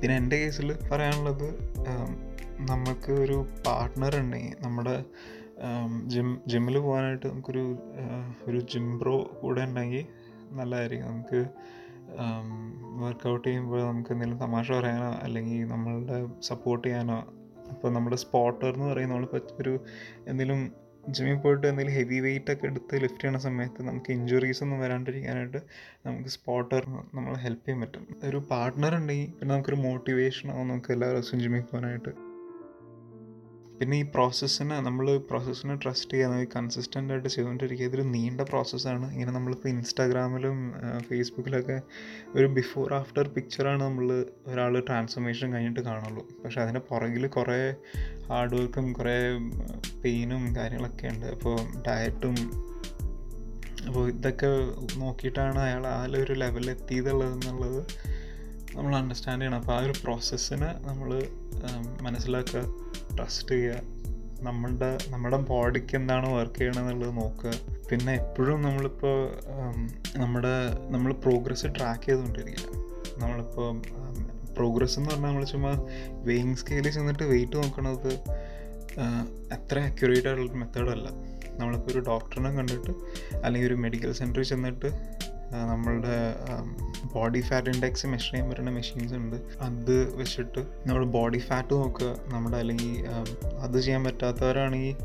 Speaker 1: പിന്നെ എന്റെ കേസിൽ പറയാനുള്ളത് നമുക്ക് ഒരു പാർട്ട്ണർ ഉണ്ടെങ്കിൽ നമ്മുടെ ജിം ജിമ്മിൽ പോകാനായിട്ട് നമുക്കൊരു ഒരു ജിം ബ്രോ കൂടെ ഉണ്ടെങ്കിൽ നല്ലതായിരിക്കും. നമുക്ക് വർക്കൗട്ട് ചെയ്യുമ്പോൾ നമുക്ക് എന്തെങ്കിലും തമാശ പറയാനോ അല്ലെങ്കിൽ നമ്മളുടെ സപ്പോർട്ട് ചെയ്യാനോ. അപ്പോൾ നമ്മുടെ സ്പോട്ടർ എന്ന് പറയുന്ന നമ്മളിപ്പോൾ ഒരു എന്തെങ്കിലും ജിമ്മിൽ പോയിട്ട് എന്തെങ്കിലും ഹെവി വെയിറ്റ് ഒക്കെ എടുത്ത് ലിഫ്റ്റ് ചെയ്യുന്ന സമയത്ത് നമുക്ക് ഇഞ്ചുറീസ് ഒന്നും വരാണ്ടിരിക്കാനായിട്ട് നമുക്ക് സ്പോട്ടർ നമ്മളെ ഹെൽപ്പ് ചെയ്യാൻ പറ്റും. ഒരു പാർട്ട്ണർ ഉണ്ടെങ്കിൽ പിന്നെ നമുക്കൊരു മോട്ടിവേഷൻ നമുക്ക് എല്ലാ ദിവസവും ജിമ്മിൽ പോകാനായിട്ട്. പിന്നെ ഈ പ്രോസസ്സിനെ നമ്മൾ പ്രോസസ്സിനെ ട്രസ്റ്റ് ചെയ്യാൻ കൺസിസ്റ്റന്റ് ആയിട്ട് ചെയ്തുകൊണ്ടിരിക്കുക ഇതൊരു നീണ്ട പ്രോസസ്സാണ് ഇങ്ങനെ നമ്മളിപ്പോൾ ഇൻസ്റ്റാഗ്രാമിലും ഫേസ്ബുക്കിലൊക്കെ ഒരു ബിഫോർ ആഫ്റ്റർ പിക്ചറാണ് നമ്മൾ ഒരാൾ ട്രാൻസ്ഫോർമേഷൻ കഴിഞ്ഞിട്ട് കാണുള്ളൂ. പക്ഷേ അതിന്റെ പുറകിൽ കുറേ ഹാർഡ് വർക്കും കുറേ പെയിനും കാര്യങ്ങളൊക്കെ ഉണ്ട്. അപ്പോൾ ഡയറ്റും അപ്പോൾ ഇതൊക്കെ നോക്കിയിട്ടാണ് അയാൾ ആ ഒരു ലെവലിൽ എത്തിയതുള്ളത് എന്നുള്ളത് നമ്മൾ അണ്ടർസ്റ്റാൻഡ് ചെയ്യണം. അപ്പോൾ ആ ഒരു പ്രോസസ്സിനെ നമ്മൾ മനസ്സിലാക്കുക ട്രസ്റ്റ് ചെയ്യുക. നമ്മളുടെ നമ്മുടെ ബോഡിക്ക് എന്താണ് വർക്ക് ചെയ്യണമെന്നുള്ളത് നോക്കുക. പിന്നെ എപ്പോഴും നമ്മളിപ്പോൾ നമ്മുടെ നമ്മൾ പ്രോഗ്രസ് ട്രാക്ക് ചെയ്തുകൊണ്ടിരിക്കുക. നമ്മളിപ്പോൾ പ്രോഗ്രസ് എന്ന് പറഞ്ഞാൽ നമ്മൾ ചുമ്മാ വെയിങ് സ്കെയിലിൽ ചെന്നിട്ട് വെയിറ്റ് നോക്കണത് അത്ര അക്യുറേറ്റ് ആയിട്ടുള്ള മെത്തേഡല്ല നമ്മളിപ്പോൾ ഒരു ഡോക്ടറിനെ കണ്ടിട്ട് അല്ലെങ്കിൽ ഒരു മെഡിക്കൽ സെന്ററിൽ ചെന്നിട്ട് നമ്മളുടെ ബോഡി ഫാറ്റ് ഇൻഡെക്സ് മെഷർ ചെയ്യാൻ പറ്റുന്ന മെഷീൻസ് ഉണ്ട്. അത് വെച്ചിട്ട് നമ്മൾ ബോഡി ഫാറ്റ് നോക്കുക. നമ്മുടെ അല്ലെങ്കിൽ അത് ചെയ്യാൻ പറ്റാത്തവരാണെങ്കിൽ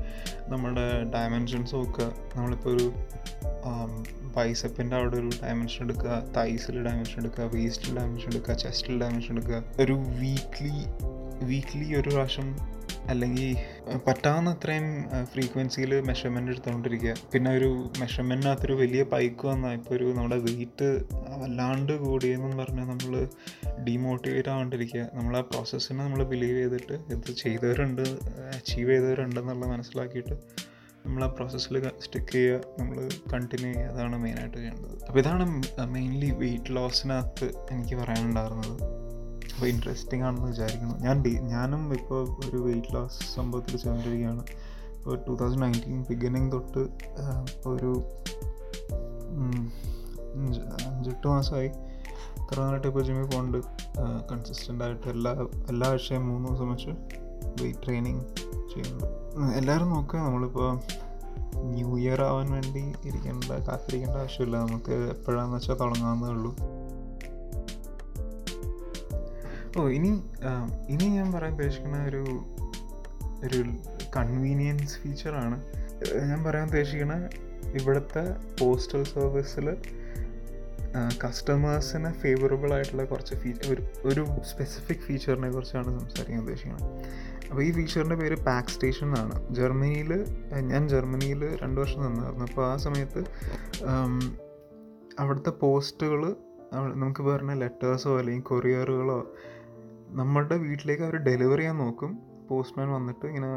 Speaker 1: നമ്മുടെ ഡയമെൻഷൻസ് നോക്കുക. നമ്മളിപ്പോൾ ഒരു ബൈസപ്പിന്റെ അവിടെ ഒരു ഡയമെൻഷൻ എടുക്കുക. തൈസിൽ ഡയമെൻഷൻ എടുക്കുക. വേസ്റ്റിൽ ഡയമെൻഷൻ എടുക്കുക. ചെസ്റ്റിൽ ഡയമെൻഷൻ എടുക്കുക. ഒരു വീക്ക്ലി വീക്ക്ലി ഒരു പ്രാവശ്യം അല്ലെങ്കിൽ പറ്റാവുന്ന അത്രയും ഫ്രീക്വൻസിയിൽ മെഷർമെന്റ് എടുത്തുകൊണ്ടിരിക്കുക. പിന്നെ ഒരു മെഷർമെന്റിനകത്തൊരു വലിയ പൈക്ക് വന്നാൽ ഇപ്പോൾ ഒരു നമ്മുടെ വെയിറ്റ് വല്ലാണ്ട് കൂടിയെന്നും പറഞ്ഞാൽ നമ്മൾ ഡീമോട്ടിവേറ്റ് ആവാണ്ടിരിക്കുക. നമ്മൾ ആ പ്രോസസ്സിനെ നമ്മൾ ബിലീവ് ചെയ്തിട്ട് ഇത് ചെയ്തവരുണ്ട് അച്ചീവ് ചെയ്തവരുണ്ട് എന്നുള്ളത് മനസ്സിലാക്കിയിട്ട് നമ്മൾ ആ പ്രോസസ്സിൽ സ്റ്റിക്ക് ചെയ്യുക നമ്മൾ കണ്ടിന്യൂ ചെയ്യുക. അതാണ് മെയിനായിട്ട് ചെയ്യേണ്ടത്. അപ്പോൾ ഇതാണ് മെയിൻലി വെയിറ്റ് ലോസിനകത്ത് എനിക്ക് പറയാനുണ്ടായിരുന്നത്. അപ്പോൾ ഇൻട്രസ്റ്റിംഗ് ആണെന്ന് വിചാരിക്കുന്നു. ഞാൻ ഞാനും ഇപ്പോൾ ഒരു വെയിറ്റ് ലോസ് സംഭവത്തിൽ ചെയ്തുകൊണ്ടിരിക്കുകയാണ് ഇപ്പോൾ ടു തൗസൻഡ് നയന്റീൻ ബിഗിനിങ് തൊട്ട് ഒരു അഞ്ചെട്ട് മാസമായി. കറങ്ങാനായിട്ട് ഇപ്പോൾ ജിമ്മിൽ പോകുന്നുണ്ട് കൺസിസ്റ്റന്റ് ആയിട്ട് എല്ലാ എല്ലാ ആഴ്ചയും മൂന്ന് ദിവസം വെച്ച് വെയിറ്റ് ട്രെയിനിങ് ചെയ്യുന്നുണ്ട്. എല്ലാവരും നോക്കുക. നമ്മളിപ്പോൾ ന്യൂ ഇയർ ആവാൻ വേണ്ടി ഇരിക്കേണ്ട കാത്തിരിക്കേണ്ട ആവശ്യമില്ല. നമുക്ക് എപ്പോഴാണെന്ന് വെച്ചാൽ ഉള്ളൂ. ഓ ഇനി ഇനി ഞാൻ പറയാൻ ഉദ്ദേശിക്കുന്ന ഒരു ഒരു കൺവീനിയൻസ് ഫീച്ചറാണ് ഞാൻ പറയാൻ ഉദ്ദേശിക്കുന്ന ഇവിടുത്തെ പോസ്റ്റൽ സർവീസിൽ കസ്റ്റമേഴ്സിന് ഫേവറബിൾ ആയിട്ടുള്ള കുറച്ച് ഫീച്ചർ ഒരു ഒരു സ്പെസിഫിക് ഫീച്ചറിനെ കുറിച്ചാണ് സംസാരിക്കാൻ ഉദ്ദേശിക്കുന്നത്. അപ്പോൾ ഈ ഫീച്ചറിന്റെ പേര് പാക്ക് സ്റ്റേഷൻ എന്നാണ്. ജർമ്മനിയിൽ ഞാൻ ജർമ്മനിയിൽ രണ്ട് വർഷം നിന്നായിരുന്നു. അപ്പോൾ ആ സമയത്ത് അവിടുത്തെ പോസ്റ്റുകൾ നമുക്ക് പറഞ്ഞ ലെറ്റേഴ്സോ അല്ലെങ്കിൽ കൊറിയറുകളോ നമ്മുടെ വീട്ടിലേക്ക് അവർ ഡെലിവറി ചെയ്യാൻ നോക്കും. പോസ്റ്റ്മാൻ വന്നിട്ട് ഇങ്ങനെ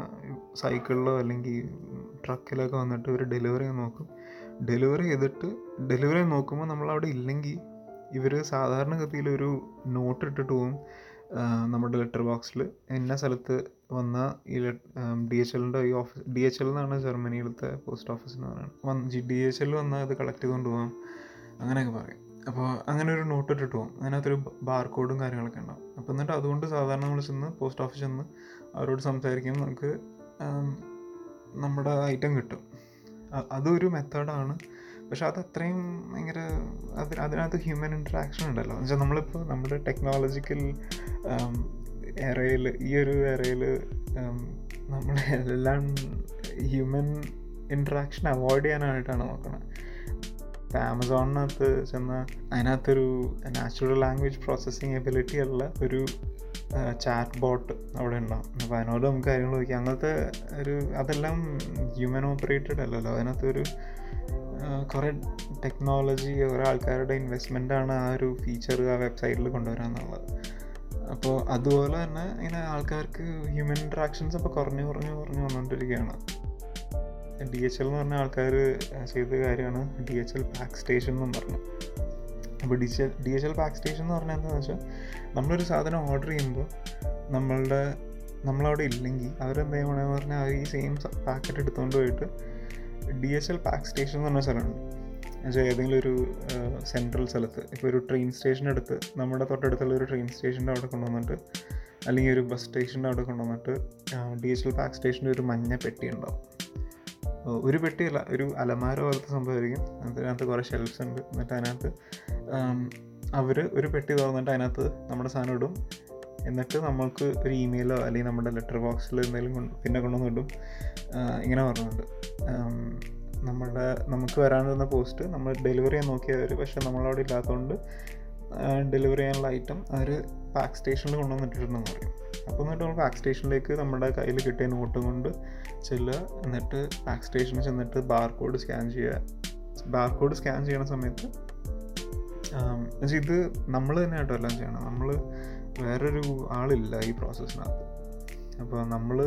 Speaker 1: സൈക്കിളിലോ അല്ലെങ്കിൽ ട്രക്കിലൊക്കെ വന്നിട്ട് ഇവർ ഡെലിവറി ചെയ്യാൻ നോക്കും. ഡെലിവറി ചെയ്തിട്ട് ഡെലിവറി നോക്കുമ്പോൾ നമ്മൾ അവിടെ ഇല്ലെങ്കിൽ ഇവർ സാധാരണഗതിയിൽ ഒരു നോട്ട് ഇട്ടിട്ട് പോകും നമ്മുടെ ലെറ്റർ ബോക്സിൽ എന്ന സ്ഥലത്ത് വന്ന ഈ ഡി എച്ച് എല്ലിന്റെ ഈ ഓഫീസ് ഡി എച്ച് എൽ എന്നാണ് ജർമ്മനിയിലത്തെ പോസ്റ്റ് ഓഫീസ് എന്ന് പറയുന്നത്. ഡി എച്ച് എല്ലിൽ വന്നാൽ അത് കളക്ട് ചെയ്തുകൊണ്ട് പോകാം അങ്ങനെയൊക്കെ പറയും. അപ്പോൾ അങ്ങനെ ഒരു നോട്ട് ഇട്ടിട്ട് പോകും അതിനകത്തൊരു ബാർകോഡും കാര്യങ്ങളൊക്കെ ഉണ്ടാവും. അപ്പോൾ എന്നിട്ട് അതുകൊണ്ട് സാധാരണ നമ്മൾ ചെന്ന് പോസ്റ്റ് ഓഫീസിൽ ചെന്ന് അവരോട് സംസാരിക്കും. നമുക്ക് നമ്മുടെ ഐറ്റം കിട്ടും. അതൊരു മെത്തേഡാണ് പക്ഷെ അത് അത്രയും ഭയങ്കര അതിന് അതിനകത്ത് ഹ്യൂമൻ ഇൻട്രാക്ഷൻ ഉണ്ടല്ലോ. എന്ന് വെച്ചാൽ നമ്മളിപ്പോൾ നമ്മുടെ ടെക്നോളജിക്കൽ എറയിൽ ഈ ഒരു എറയിൽ നമ്മൾ എല്ലാം ഹ്യൂമൻ ഇൻട്രാക്ഷൻ അവോയ്ഡ് ചെയ്യാനായിട്ടാണ് നോക്കുന്നത് ആമസോണിനകത്ത് ചെന്ന് അതിനകത്തൊരു നാച്ചുറൽ ലാംഗ്വേജ് പ്രോസസ്സിങ് എബിലിറ്റി ഉള്ള ഒരു ചാറ്റ് ബോട്ട് അവിടെ ഉണ്ടാവും. അപ്പോൾ അതിനോട് നമുക്ക് കാര്യങ്ങൾ ചോദിക്കാം. അങ്ങനത്തെ ഒരു അതെല്ലാം ഹ്യൂമൻ ഓപ്പറേറ്റഡ് അല്ലല്ലോ. അതിനകത്തൊരു കുറേ ടെക്നോളജി കുറേ ആൾക്കാരുടെ ഇൻവെസ്റ്റ്മെന്റ് ആണ് ആ ഒരു ഫീച്ചർ ആ വെബ്സൈറ്റിൽ കൊണ്ടുവരാന്നുള്ളത്. അപ്പോൾ അതുപോലെ തന്നെ ഇങ്ങനെ ആൾക്കാർക്ക് ഹ്യൂമൻ ഇൻട്രാക്ഷൻസ് അപ്പോൾ കുറഞ്ഞു കുറഞ്ഞു കുറഞ്ഞു വന്നുകൊണ്ടിരിക്കുകയാണ് ഡി എച്ച് എൽ എന്ന് പറഞ്ഞ ആൾക്കാർ ചെയ്ത കാര്യമാണ് D H L pack station എന്നും പറഞ്ഞു. അപ്പോൾ D H D H L pack station എന്ന് പറഞ്ഞാൽ എന്താണെന്ന് വെച്ചാൽ നമ്മളൊരു സാധനം ഓർഡർ ചെയ്യുമ്പോൾ നമ്മളുടെ നമ്മളവിടെ ഇല്ലെങ്കിൽ അവരെന്ത് ചെയ്യണമെന്ന് പറഞ്ഞാൽ അവർ ഈ സെയിം പാക്കറ്റ് എടുത്തുകൊണ്ട് പോയിട്ട് D H L pack station എന്ന് പറഞ്ഞ സ്ഥലമുണ്ട് എന്നുവെച്ചാൽ ഏതെങ്കിലും ഒരു സെൻട്രൽ സ്ഥലത്ത്. ഇപ്പോൾ ഒരു ട്രെയിൻ സ്റ്റേഷൻ എടുത്ത് നമ്മുടെ തൊട്ടടുത്തുള്ള ഒരു ട്രെയിൻ സ്റ്റേഷന്റെ അവിടെ കൊണ്ടുവന്നിട്ട് അല്ലെങ്കിൽ ഒരു ബസ് സ്റ്റേഷന്റെ അവിടെ കൊണ്ടുവന്നിട്ട് ഡി എച്ച് എൽ പാക്ക് സ്റ്റേഷന്റെ ഒരു മഞ്ഞ പെട്ടി ഉണ്ടാവും. ഒരു പെട്ടിയല്ല ഒരു അലമാര പോലത്തെ സംഭവമായിരിക്കും. അതിനകത്ത് കുറേ ഷെൽഫ്സ് ഉണ്ട്. എന്നിട്ട് അതിനകത്ത് അവർ ഒരു പെട്ടി തുറന്നിട്ട് അതിനകത്ത് നമ്മുടെ സാധനം ഇടും. എന്നിട്ട് നമ്മൾക്ക് ഒരു ഇമെയിലോ അല്ലെങ്കിൽ നമ്മുടെ ലെറ്റർ ബോക്സിൽ എന്തെങ്കിലും കൊണ്ട് പിന്നെ കൊണ്ടുവന്ന് ഇടും. ഇങ്ങനെ പറഞ്ഞുണ്ട് നമ്മുടെ നമുക്ക് വരാനിരുന്ന പോസ്റ്റ് നമ്മൾ ഡെലിവറി ചെയ്യാൻ നോക്കിയവർ പക്ഷേ നമ്മളവിടെ ഇല്ലാത്തതുകൊണ്ട് ഡെലിവറി ചെയ്യാനുള്ള ഐറ്റം അവർ പാക്ക് സ്റ്റേഷനിൽ കൊണ്ടുവന്നിട്ടുണ്ടെന്ന് പറയും. അപ്പോൾ എന്നിട്ട് നമ്മൾ പാക്ക് സ്റ്റേഷനിലേക്ക് നമ്മുടെ കയ്യിൽ കിട്ടിയ നോട്ടും കൊണ്ട് ചെല്ലുക. എന്നിട്ട് പാക്ക് സ്റ്റേഷനിൽ ചെന്നിട്ട് ബാർ കോഡ് സ്കാൻ ചെയ്യുക ബാർ കോഡ് സ്കാൻ ചെയ്യണ സമയത്ത് ഇത് നമ്മൾ തന്നെ ആട്ടോ എല്ലാം ചെയ്യണം. നമ്മൾ വേറൊരു ആളില്ല ഈ പ്രോസസ്സിനകത്ത് അപ്പോൾ നമ്മൾ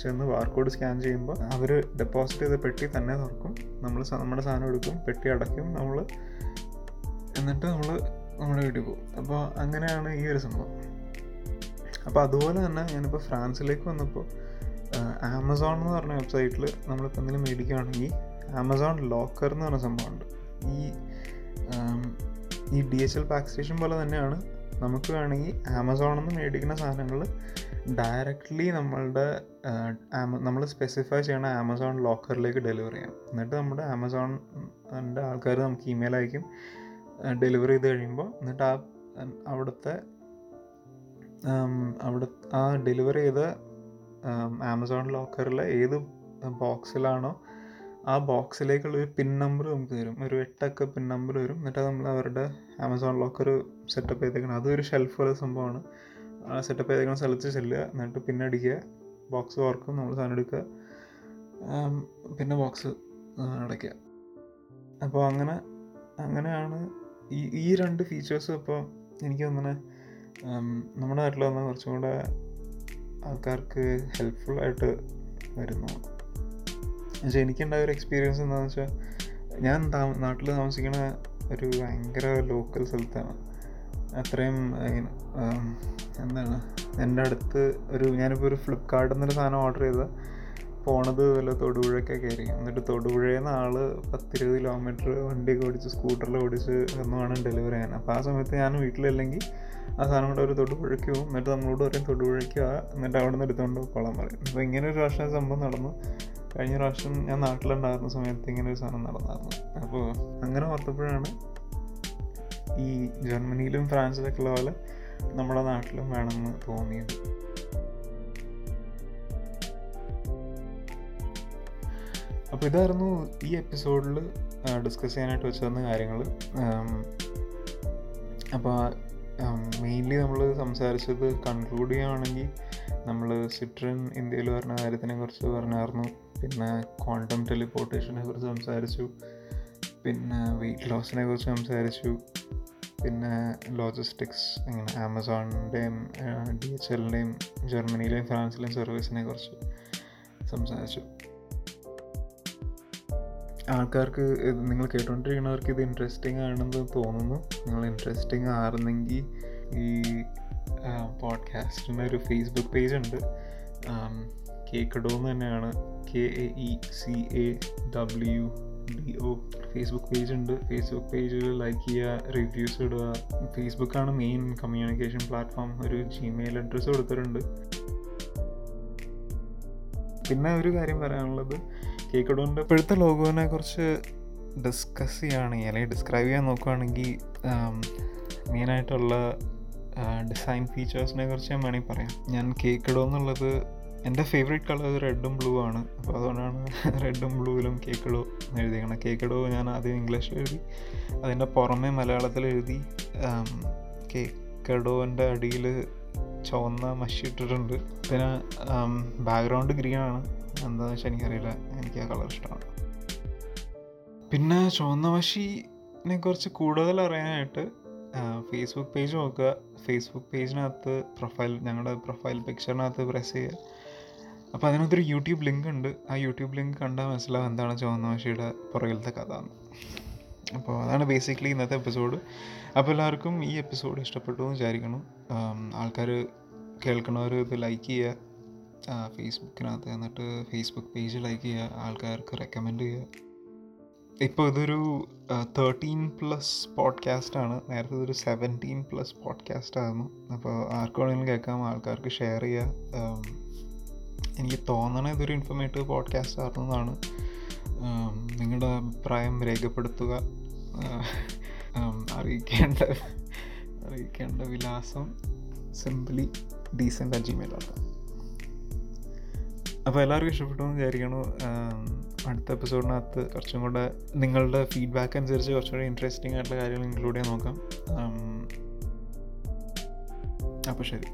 Speaker 1: ചെന്ന് ബാർ കോഡ് സ്കാൻ ചെയ്യുമ്പോൾ അവർ ഡെപ്പോസിറ്റ് ചെയ്ത പെട്ടി തന്നെ തുറക്കും. നമ്മൾ നമ്മുടെ സാധനം എടുക്കും. പെട്ടി അടയ്ക്കും. നമ്മൾ എന്നിട്ട് നമ്മൾ നമ്മുടെ വീട്ടിൽ പോകും. അപ്പോൾ അങ്ങനെയാണ് ഈ ഒരു സംഭവം. അപ്പോൾ അതുപോലെ തന്നെ ഞാനിപ്പോൾ ഫ്രാൻസിലേക്ക് വന്നപ്പോൾ ആമസോൺ എന്ന് പറഞ്ഞ വെബ്സൈറ്റിൽ നമ്മളിപ്പോൾ എന്തെങ്കിലും മേടിക്കുകയാണെങ്കിൽ ആമസോൺ ലോക്കർ എന്ന് പറഞ്ഞ സംഭവമുണ്ട്. ഈ ഈ D H L pack station പോലെ തന്നെയാണ് നമുക്ക് വേണമെങ്കിൽ ആമസോണിൽ നിന്ന് മേടിക്കുന്ന സാധനങ്ങൾ ഡയറക്റ്റ്ലി നമ്മളുടെ നമ്മൾ സ്പെസിഫൈ ചെയ്യണ ആമസോൺ ലോക്കറിലേക്ക് ഡെലിവർ ചെയ്യാം. എന്നിട്ട് നമ്മുടെ ആമസോണിന്റെ ആൾക്കാർ നമുക്ക് ഇമെയിൽ അയക്കും ഡെലിവറി ചെയ്ത് കഴിയുമ്പോൾ എന്നിട്ട് ആ അവിടുത്തെ അവിടെ ആ ഡെലിവറി ചെയ്ത ആമസോൺ ലോക്കറിലെ ഏത് ബോക്സിലാണോ ആ ബോക്സിലേക്കുള്ള ഒരു പിൻ നമ്പർ നമുക്ക് തരും. ഒരു എട്ടൊക്കെ പിൻ നമ്പർ വരും. എന്നിട്ട് നമ്മൾ അവരുടെ ആമസോൺ ലോക്കർ സെറ്റപ്പ് ചെയ്തേക്കണം. അതൊരു ഷെൽഫ് പോലെ സംഭവമാണ്. സെറ്റപ്പ് ചെയ്തേക്കുന്ന സ്ഥലത്ത് ചെല്ലുക. എന്നിട്ട് പിന്നെ അടിക്കുക. ബോക്സ് ഓർക്കും നമ്മൾ സാധനം എടുക്കുക. പിന്നെ ബോക്സ് അടയ്ക്കുക. അപ്പോൾ അങ്ങനെ അങ്ങനെയാണ് ഈ ഈ രണ്ട് ഫീച്ചേഴ്സും ഇപ്പോൾ എനിക്ക് തോന്നുന്നത് നമ്മുടെ നാട്ടിൽ വന്നാൽ കുറച്ചും കൂടെ ആൾക്കാർക്ക് ആയിട്ട് വരുന്നു. പക്ഷെ എനിക്കുണ്ടായ ഒരു എക്സ്പീരിയൻസ് എന്താണെന്ന് വെച്ചാൽ ഞാൻ നാട്ടിൽ താമസിക്കുന്ന ഒരു ഭയങ്കര ലോക്കൽ സ്ഥലത്താണ്. അത്രയും എന്താണ് എന്റെ അടുത്ത് ഒരു ഞാനിപ്പോൾ ഒരു ഫ്ലിപ്കാർട്ടിൽ നിന്നൊരു സാധനം ഓർഡർ ചെയ്ത്. പോണത് വല്ല തൊടുപുഴയൊക്കെ ആയിരിക്കും എന്നിട്ട് തൊടുപുഴയിൽ നിന്ന് ആൾ പത്തിരുപത് കിലോമീറ്റർ വണ്ടിയൊക്കെ ഓടിച്ച് സ്കൂട്ടറിൽ ഓടിച്ച് ഒന്ന് വേണം ഡെലിവറി ചെയ്യാൻ. അപ്പോൾ ആ സമയത്ത് ഞാൻ വീട്ടിലല്ലെങ്കിൽ ആ സാധനം കൂടെ ഒരു തൊടുപുഴയ്ക്ക് പോകും എന്നിട്ട് നമ്മളോട് പറയും തൊടുപുഴയ്ക്ക് എന്നിട്ട് അവിടെ നിന്ന് എടുത്തുകൊണ്ട് കൊള്ളാൻ പറയും. അപ്പോൾ ഇങ്ങനെ ഒരു പ്രാവശ്യം സംഭവം നടന്നു. കഴിഞ്ഞ പ്രാവശ്യം ഞാൻ നാട്ടിലുണ്ടായിരുന്ന സമയത്ത് ഇങ്ങനെ ഒരു സാധനം നടന്നായിരുന്നു. അപ്പോൾ അങ്ങനെ ഓർത്തപ്പോഴാണ് ഈ ജർമ്മനിയിലും ഫ്രാൻസിലൊക്കെ ഉള്ള പോലെ നമ്മുടെ നാട്ടിലും വേണമെന്ന് തോന്നിയത്. അപ്പോൾ ഇതായിരുന്നു ഈ എപ്പിസോഡിൽ ഡിസ്കസ് ചെയ്യാനായിട്ട് വെച്ചിരുന്ന കാര്യങ്ങൾ അപ്പോൾ മെയിൻലി നമ്മൾ സംസാരിച്ചത് കൺക്ലൂഡ് ചെയ്യുകയാണെങ്കിൽ നമ്മൾ സിട്രൻ ഇന്ത്യയിൽ പറഞ്ഞ കാര്യത്തിനെ കുറിച്ച് പറഞ്ഞായിരുന്നു. പിന്നെ ക്വാണ്ടം ടെലിപ്പോർട്ടേഷനെ കുറിച്ച് സംസാരിച്ചു. പിന്നെ വെയിറ്റ് ലോസിനെ കുറിച്ച് സംസാരിച്ചു. പിന്നെ ലോജിസ്റ്റിക്സ് ഇങ്ങനെ ആമസോണിന്റെയും ഡി എച്ച് എല്ലിന്റെയും ജർമ്മനിയിലെയും ഫ്രാൻസിലെയും സർവീസിനെ കുറിച്ച് സംസാരിച്ചു. ആൾക്കാർക്ക് നിങ്ങൾ കേട്ടുകൊണ്ടിരിക്കുന്നവർക്ക് ഇത് ഇൻട്രസ്റ്റിംഗ് ആണെന്ന് തോന്നുന്നു. നിങ്ങൾ ഇൻട്രസ്റ്റിംഗ് ആയിരുന്നെങ്കിൽ ഈ പോഡ്കാസ്റ്റിന് ഒരു ഫേസ്ബുക്ക് പേജ് ഉണ്ട്. കേക്കഡോ എന്ന് തന്നെയാണ്. K A E C A W D O Facebook page ഉണ്ട്. ഫേസ്ബുക്ക് പേജിൽ ലൈക്ക് ചെയ്യുക റിവ്യൂസ് ഇടുക. ഫേസ്ബുക്കാണ് മെയിൻ കമ്മ്യൂണിക്കേഷൻ പ്ലാറ്റ്ഫോം ഒരു ജിമെയിൽ അഡ്രസ്സ് കൊടുത്തിട്ടുണ്ട്. പിന്നെ ഒരു കാര്യം പറയാനുള്ളത്. കേക്കഡോന്റെ ഇപ്പോഴത്തെ ലോഗോനെ കുറിച്ച് ഡിസ്കസ് ചെയ്യുകയാണെങ്കിൽ അല്ലെങ്കിൽ ഡിസ്ക്രൈബ് ചെയ്യാൻ നോക്കുകയാണെങ്കിൽ മെയിനായിട്ടുള്ള ഡിസൈൻ ഫീച്ചേഴ്സിനെ കുറിച്ച് ഞാൻ വേണമെങ്കിൽ പറയാം. ഞാൻ കേക്കഡോ എന്നുള്ളത് എന്റെ ഫേവറേറ്റ് കളർ റെഡും ബ്ലൂ ആണ്. അപ്പോൾ അതുകൊണ്ടാണ് റെഡും ബ്ലൂവിലും കേക്കഡോ എഴുതിയിരിക്കണം കേക്കഡോ ഞാൻ ആദ്യം ഇംഗ്ലീഷിൽ എഴുതി അതിന്റെ പുറമെ മലയാളത്തിൽ എഴുതി കേക്കഡോന്റെ അടിയിൽ ചുവന്ന മഷി ഇട്ടിട്ടുണ്ട്. പിന്നെ ബാക്ക്ഗ്രൗണ്ട് ഗ്രീൻ ആണ്. എന്താണെന്ന് വെച്ചാൽ എനിക്കറിയില്ല. എനിക്ക് ആ കളർ ഇഷ്ടമാണ്. പിന്നെ ചുവന്ന മഷിനെ കുറിച്ച് കൂടുതൽ അറിയാനായിട്ട് ഫേസ്ബുക്ക് പേജ് നോക്കുക. ഫേസ്ബുക്ക് പേജിനകത്ത് പ്രൊഫൈൽ ഞങ്ങളുടെ പ്രൊഫൈൽ പിക്ചറിനകത്ത് പ്രസ് ചെയ്യുക. അപ്പോൾ അതിനകത്തൊരു യൂട്യൂബ് ലിങ്ക് ഉണ്ട്. ആ യൂട്യൂബ് ലിങ്ക് കണ്ടാൽ മനസ്സിലാവും എന്താണ് ചുവന്ന മഷിയുടെ പുറകിലത്തെ കഥ എന്ന്. അപ്പോൾ അതാണ് ബേസിക്കലി ഇന്നത്തെ എപ്പിസോഡ് അപ്പോൾ എല്ലാവർക്കും ഈ എപ്പിസോഡ് ഇഷ്ടപ്പെട്ടു എന്ന് വിചാരിക്കണം ആൾക്കാർ കേൾക്കുന്നവർ ഇത് ലൈക്ക് ചെയ്യുക. ഫേസ്ബുക്കിനകത്ത് എന്നിട്ട് ഫേസ്ബുക്ക് പേജ് ലൈക്ക് ചെയ്യുക ആൾക്കാർക്ക് റെക്കമെൻഡ് ചെയ്യുക. ഇപ്പോൾ ഇതൊരു തേർട്ടീൻ പ്ലസ് പോഡ്കാസ്റ്റ് ആണ്. നേരത്തെ ഇതൊരു സെവന്റീൻ പ്ലസ് പോഡ്കാസ്റ്റ് ആയിരുന്നു. അപ്പോൾ ആർക്ക് കേൾക്കാം ആൾക്കാർക്ക് ഷെയർ ചെയ്യുക. എനിക്ക് തോന്നണ ഇതൊരു ഇൻഫർമേറ്റീവ് പോഡ്കാസ്റ്റ് ആണെന്നാണ് നിങ്ങളുടെ അഭിപ്രായം രേഖപ്പെടുത്തുക. അറിയിക്കേണ്ട അറിയിക്കേണ്ട വിലാസം സിംപ്ലി ഡീസന്റ് അറ്റ് അപ്പോൾ എല്ലാവർക്കും ഇഷ്ടപ്പെട്ടു എന്ന് വിചാരിക്കണു അടുത്ത എപ്പിസോഡിനകത്ത് കുറച്ചും കൂടെ നിങ്ങളുടെ ഫീഡ്ബാക്ക് അനുസരിച്ച് കുറച്ചുകൂടെ ഇൻട്രസ്റ്റിംഗ് ആയിട്ടുള്ള കാര്യങ്ങൾ ഇൻക്ലൂഡ് ചെയ്യാൻ നോക്കാം. അപ്പോൾ ശരി.